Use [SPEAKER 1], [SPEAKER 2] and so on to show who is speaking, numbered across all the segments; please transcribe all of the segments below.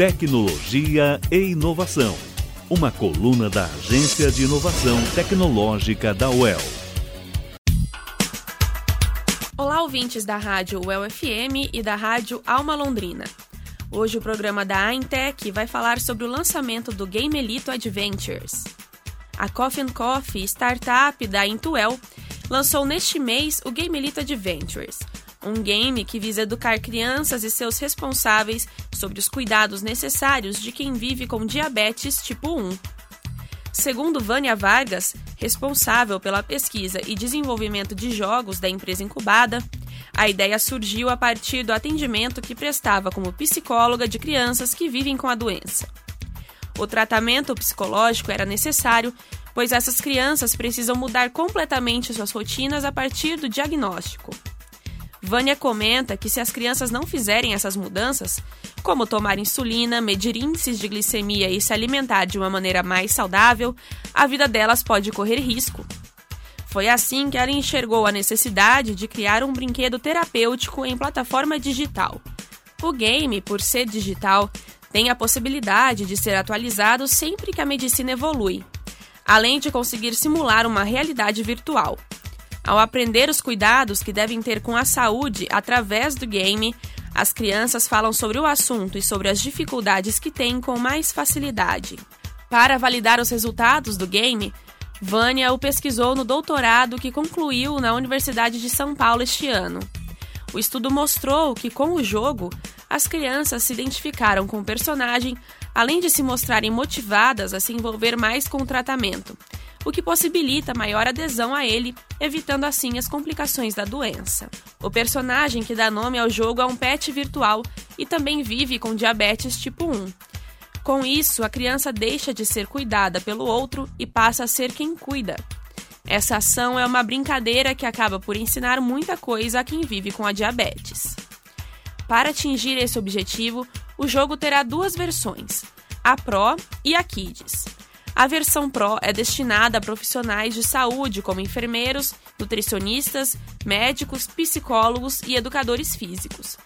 [SPEAKER 1] Tecnologia e Inovação. Uma coluna da Agência de Inovação Tecnológica da UEL.
[SPEAKER 2] Olá, ouvintes da Rádio UEL FM e da Rádio Alma Londrina. Hoje o programa da Aintec vai falar sobre o lançamento do Gamelito Adventures. A Coffee Coffee, startup da Intuel, lançou neste mês o Gamelito Adventures, um game que visa educar crianças e seus responsáveis sobre os cuidados necessários de quem vive com diabetes tipo 1. Segundo Vânia Vargas, responsável pela pesquisa e desenvolvimento de jogos da empresa incubada, a ideia surgiu a partir do atendimento que prestava como psicóloga de crianças que vivem com a doença. O tratamento psicológico era necessário, pois essas crianças precisam mudar completamente suas rotinas a partir do diagnóstico. Vânia comenta que se as crianças não fizerem essas mudanças, como tomar insulina, medir índices de glicemia e se alimentar de uma maneira mais saudável, a vida delas pode correr risco. Foi assim que ela enxergou a necessidade de criar um brinquedo terapêutico em plataforma digital. O game, por ser digital, tem a possibilidade de ser atualizado sempre que a medicina evolui, além de conseguir simular uma realidade virtual. Ao aprender os cuidados que devem ter com a saúde através do game, as crianças falam sobre o assunto e sobre as dificuldades que têm com mais facilidade. Para validar os resultados do game, Vânia o pesquisou no doutorado que concluiu na Universidade de São Paulo este ano. O estudo mostrou que, com o jogo, as crianças se identificaram com o personagem, além de se mostrarem motivadas a se envolver mais com o tratamento, o que possibilita maior adesão a ele, evitando assim as complicações da doença. O personagem que dá nome ao jogo é um pet virtual e também vive com diabetes tipo 1. Com isso, a criança deixa de ser cuidada pelo outro e passa a ser quem cuida. Essa ação é uma brincadeira que acaba por ensinar muita coisa a quem vive com a diabetes. Para atingir esse objetivo, o jogo terá duas versões, a Pro e a Kids. A versão Pro é destinada a profissionais de saúde, como enfermeiros, nutricionistas, médicos, psicólogos e educadores físicos.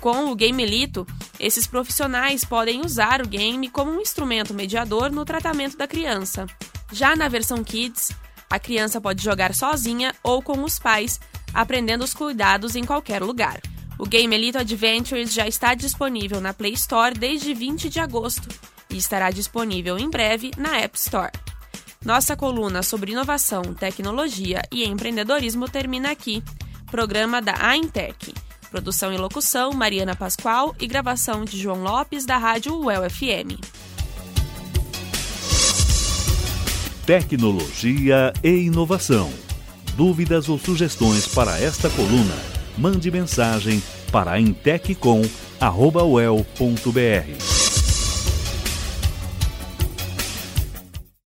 [SPEAKER 2] Com o Gamelito, esses profissionais podem usar o game como um instrumento mediador no tratamento da criança. Já na versão Kids, a criança pode jogar sozinha ou com os pais, aprendendo os cuidados em qualquer lugar. O Gamelito Adventures já está disponível na Play Store desde 20 de agosto e estará disponível em breve na App Store. Nossa coluna sobre inovação, tecnologia e empreendedorismo termina aqui. Programa da Aintec. Produção e locução Mariana Pascoal e gravação de João Lopes da Rádio UEL FM.
[SPEAKER 1] Tecnologia e inovação. Dúvidas ou sugestões para esta coluna? Mande mensagem para inteccom@uel.br.